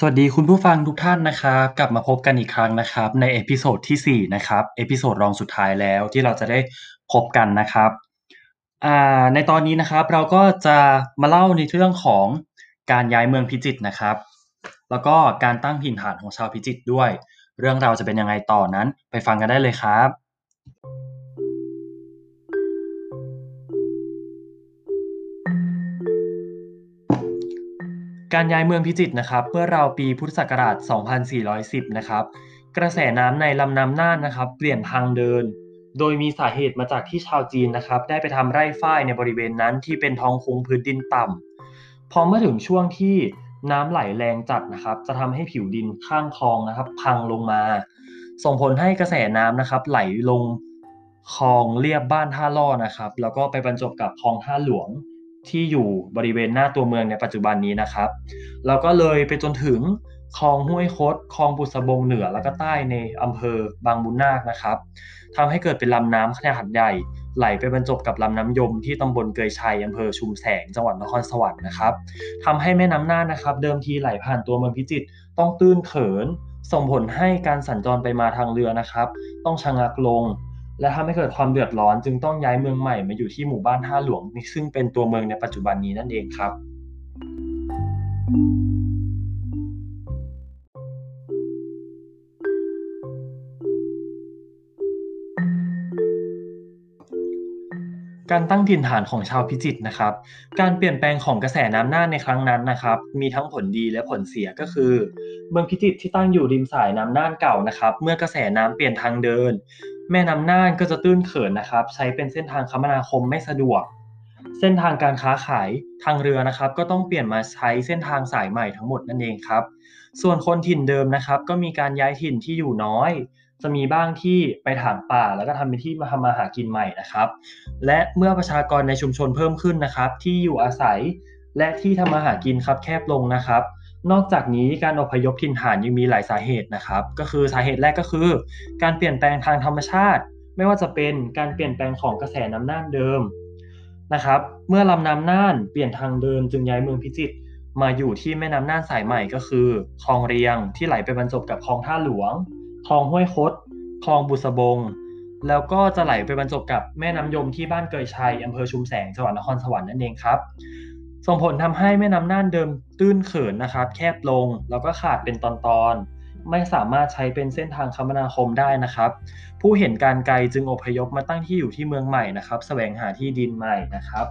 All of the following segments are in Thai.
สวัสดีคุณผู้ฟังทุกท่านนะครับ กลับมาพบกันอีกครั้งนะครับ ใน episode ที่ 4 นะครับ episode รองสุดท้ายแล้วที่เราจะได้พบกันนะครับในตอนนี้นะครับเราก็จะมาเล่าในเรื่องของการย้ายเมืองพิจิตรนะครับ แล้วก็การตั้งถิ่นฐานของชาวพิจิตรด้วย เรื่องราวจะเป็นยังไงต่อนั้น ไปฟังกันได้เลยครับ การย้ายเมืองพิจิตรนะครับเมื่อเราปีพุทธศักราช 2410 นะครับ กระแสน้ำในลำน้ำน่านนะครับ เปลี่ยนทางเดิน โดยมีสาเหตุมาจากที่ชาวจีนนะครับ ได้ไปทำไร่ฝ้ายในบริเวณนั้นที่เป็นท้องคุ้งพื้นดินต่ำพอเมื่อถึงช่วงที่น้ำไหลแรงจัดนะครับ จะทำให้ผิวดินข้างคลองนะครับ พังลงมา ส่งผลให้กระแสน้ำนะครับ ไหลลงคลองเรียบบ้านท่าล่อนะครับ แล้วก็ไปบรรจบกับคลองท่าหลวง ที่อยู่บริเวณหน้าตัวเมืองในปัจจุบันนี้นะครับแล้วก็เลยไปจนถึงคลองห้วยคดคลองบุษบงเหนือแล้วก็ใต้ในอำเภอบางบุญนาคนะครับทำให้เกิดเป็นลำน้ำขนาดใหญ่ไหลไปบรรจบกับลำน้ำยมที่ตำบลเกยชัยอำเภอชุมแสงจังหวัดนครสวรรค์นะครับทำให้แม่น้ำน่านนะครับ เดิมทีไหลผ่านตัวเมืองพิจิตรต้องตื้นเขิน ส่งผลให้การสัญจรไปมาทางเรือนะครับ ต้องชะงักลง และทำให้เกิดความเดือดร้อนจึงต้องย้ายเมืองใหม่มาอยู่ที่หมู่บ้านท่าหลวงซึ่งเป็นตัวเมืองในปัจจุบันนี้นั่นเองครับ การตั้งถิ่นฐานของชาวพิจิตรนะครับ การเปลี่ยนแปลงของกระแสน้ำน่านในครั้งนั้นนะครับ มีทั้งผลดีและผลเสียก็คือ เมืองพิจิตรที่ตั้งอยู่ริมสายน้ำน่านเก่านะครับ เมื่อกระแสน้ำเปลี่ยนทางเดิน แม่น้ำน่านก็จะตื้นเขินนะครับ ใช้เป็นเส้นทางคมนาคมไม่สะดวก เส้นทางการค้าขายทางเรือนะครับ ก็ต้องเปลี่ยนมาใช้เส้นทางสายใหม่ทั้งหมดนั่นเองครับ ส่วนคนถิ่นเดิมนะครับ ก็มีการย้ายถิ่นที่อยู่น้อย จะมีบ้างที่ไปถางป่า แล้วก็ทำเป็นที่มาทำมาหากินใหม่นะครับ และเมื่อประชากรในชุมชนเพิ่มขึ้นนะครับ ที่อยู่อาศัยและที่ทำมาหากินครับแคบลงนะครับ นอกจากนี้การอพยพถิ่นฐานยังมีหลายสาเหตุนะครับ ก็คือสาเหตุแรกก็คือ การเปลี่ยนแปลงทางธรรมชาติ ไม่ว่าจะเป็นการเปลี่ยนแปลงของกระแสน้ำน่านเดิมนะครับ เมื่อลำน้ำน่านเปลี่ยนทางเดินจึงย้ายเมืองพิจิตรมาอยู่ที่แม่น้ำน่านสายใหม่ก็คือคลองเรียงที่ไหลไปบรรจบกับคลองท่าหลวงคลองห้วยคดคลองบุษบง แล้วก็จะไหลไปบรรจบกับแม่น้ำยมที่บ้านเกยชัยอำเภอชุมแสงจังหวัดนครสวรรค์นั่นเองครับ ส่งผลทำให้แม่น้ำน่านเดิมตื้นเขินนะครับ แคบลงแล้วก็ขาดเป็นตอนๆ ไม่สามารถใช้เป็นเส้นทางคมนาคมได้นะครับ ผู้เห็นการไกลจึงอพยพมาตั้งที่อยู่ที่เมืองใหม่นะครับแสวงหาที่ดินใหม่นะครับ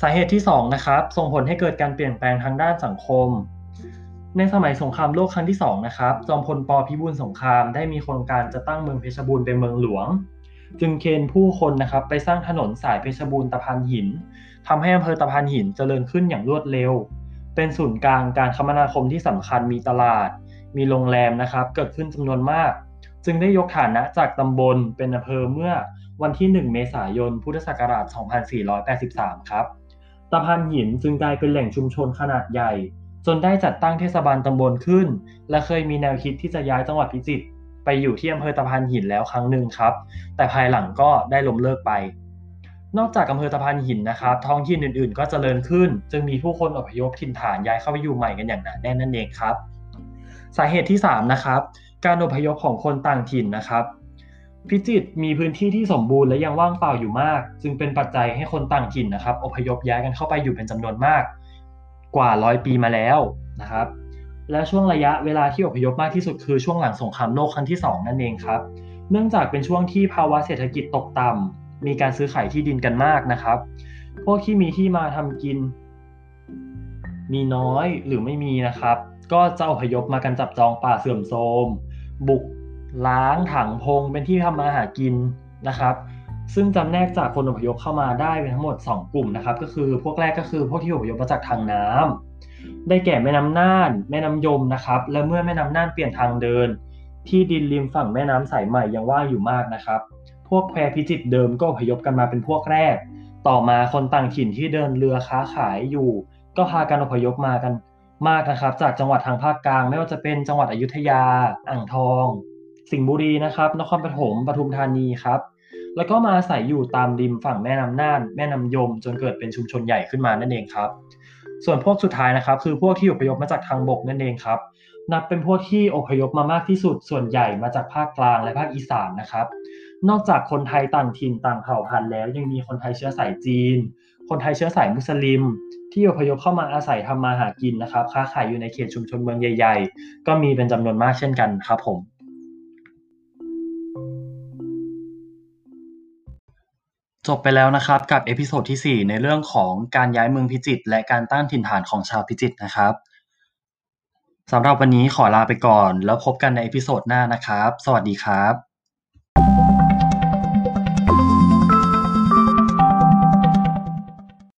สาเหตุที่2นะครับส่งผลให้เกิดการเปลี่ยนแปลงทางด้านสังคม ในสมัยสงครามโลกครั้งที่2นะครับจอมพลปพิบูลสงครามได้มีโครงการจะตั้งเมืองเพชรบูรณ์เป็นเมืองหลวง จึงเคนผู้คนนะครับไปสร้างถนนสายเพชรบูรณ์ตะพานหิน ทำให้อำเภอตะพานหินเจริญขึ้นอย่างรวดเร็ว เป็นศูนย์กลางการคมนาคมที่สำคัญมีตลาด มีโรงแรมนะครับ เกิดขึ้นจำนวนมาก จึงได้ยกฐานะจากตำบลเป็นอำเภอเมื่อวันที่ 1 เมษายน พุทธศักราช 2483 ครับ ตะพานหินจึงกลายเป็นแหล่งชุมชนขนาดใหญ่ จนได้จัดตั้งเทศบาลตำบลขึ้น และเคยมีแนวคิดที่จะย้ายจังหวัดพิจิตรไปอยู่ที่อำเภอตะพานหินแล้วครั้งหนึ่งครับ แต่ภายหลังก็ได้ล้มเลิกไป นอกจากอำเภอตะพานหินนะครับ ท้องถิ่นอื่นๆ ก็เจริญขึ้น จึงมีผู้คนอพยพถิ่นฐานย้ายเข้าไปอยู่ใหม่กันอย่างหนาแน่นนั่นเองครับ สาเหตุที่ 3 นะครับ การอพยพของคนต่างถิ่นนะครับ พิจิตรมีพื้นที่ที่สมบูรณ์และยังว่างเปล่าอยู่มาก จึงเป็นปัจจัยให้คนต่างถิ่นนะครับอพยพย้ายกันเข้าไปอยู่เป็นจำนวนมาก กว่าร้อยปีมาแล้วนะครับและช่วงระยะเวลาที่อพยพมากที่สุดคือช่วงหลังสงครามโลกครั้งที่ 2 นั่นเองครับ เนื่องจากเป็นช่วงที่ภาวะเศรษฐกิจตกต่ำ มีการซื้อขายที่ดินกันมากนะครับ พวกที่มีที่มาทำกิน มีน้อยหรือไม่มีนะครับ ก็จะอพยพมากันจับจองป่าเสื่อมโทรมบุกล้างถังพงเป็นที่ทำมาหากินนะครับซึ่งจำแนกจากคนอพยพเข้ามาได้เป็นทั้งหมด 2 กลุ่มนะครับ ก็คือพวกแรกก็คือพวกที่อพยพมาจากทางน้ำได้แก่แม่น้ำน่าน แม่น้ำยมนะครับ และเมื่อแม่น้ำน่านเปลี่ยนทางเดิน ที่ดินริมฝั่งแม่น้ำสายใหม่ยังว่างอยู่มากนะครับ พวกแควพิจิตเดิมก็อพยพกันมาเป็นพวกแรก ต่อมาคนต่างถิ่นที่เดินเรือค้าขายอยู่ ก็พากันอพยพมากันมากนะครับ จากจังหวัดทางภาคกลาง ไม่ว่าจะเป็นจังหวัดอยุธยา อ่างทอง สิงห์บุรีนะครับ นครปฐมปทุมธานีครับ แล้วก็มาอาศัยอยู่ตามริมฝั่งแม่น้ำน่าน แม่น้ำยม จนเกิดเป็นชุมชนใหญ่ขึ้นมานั่นเองครับ ส่วนพวกสุดท้ายนะครับ คือพวกที่อพยพมาจากทางบกนั่นเองครับ นับเป็นพวกที่อพยพมามากที่สุด ส่วนใหญ่มาจากภาคกลางและภาคอีสานนะครับ นอกจากคนไทยต่างถิ่นต่างเผ่าพันธุ์แล้ว ยังมีคนไทยเชื้อสายจีน คนไทยเชื้อสายมุสลิม ที่อพยพเข้ามาอาศัยทำมาหากินนะครับค้าขายอยู่ในเขตชุมชนเมืองใหญ่ ๆ ก็มีเป็นจำนวนมากเช่นกันครับผมจบไปแล้วนะครับกับ episode ที่ 4 ในเรื่องของการย้ายเมืองพิจิตรและการตั้งถิ่นฐานของชาวพิจิตรนะครับสำหรับวันนี้ขอลาไปก่อน แล้วพบกันในเอพิโซดหน้านะครับ สวัสดีครับ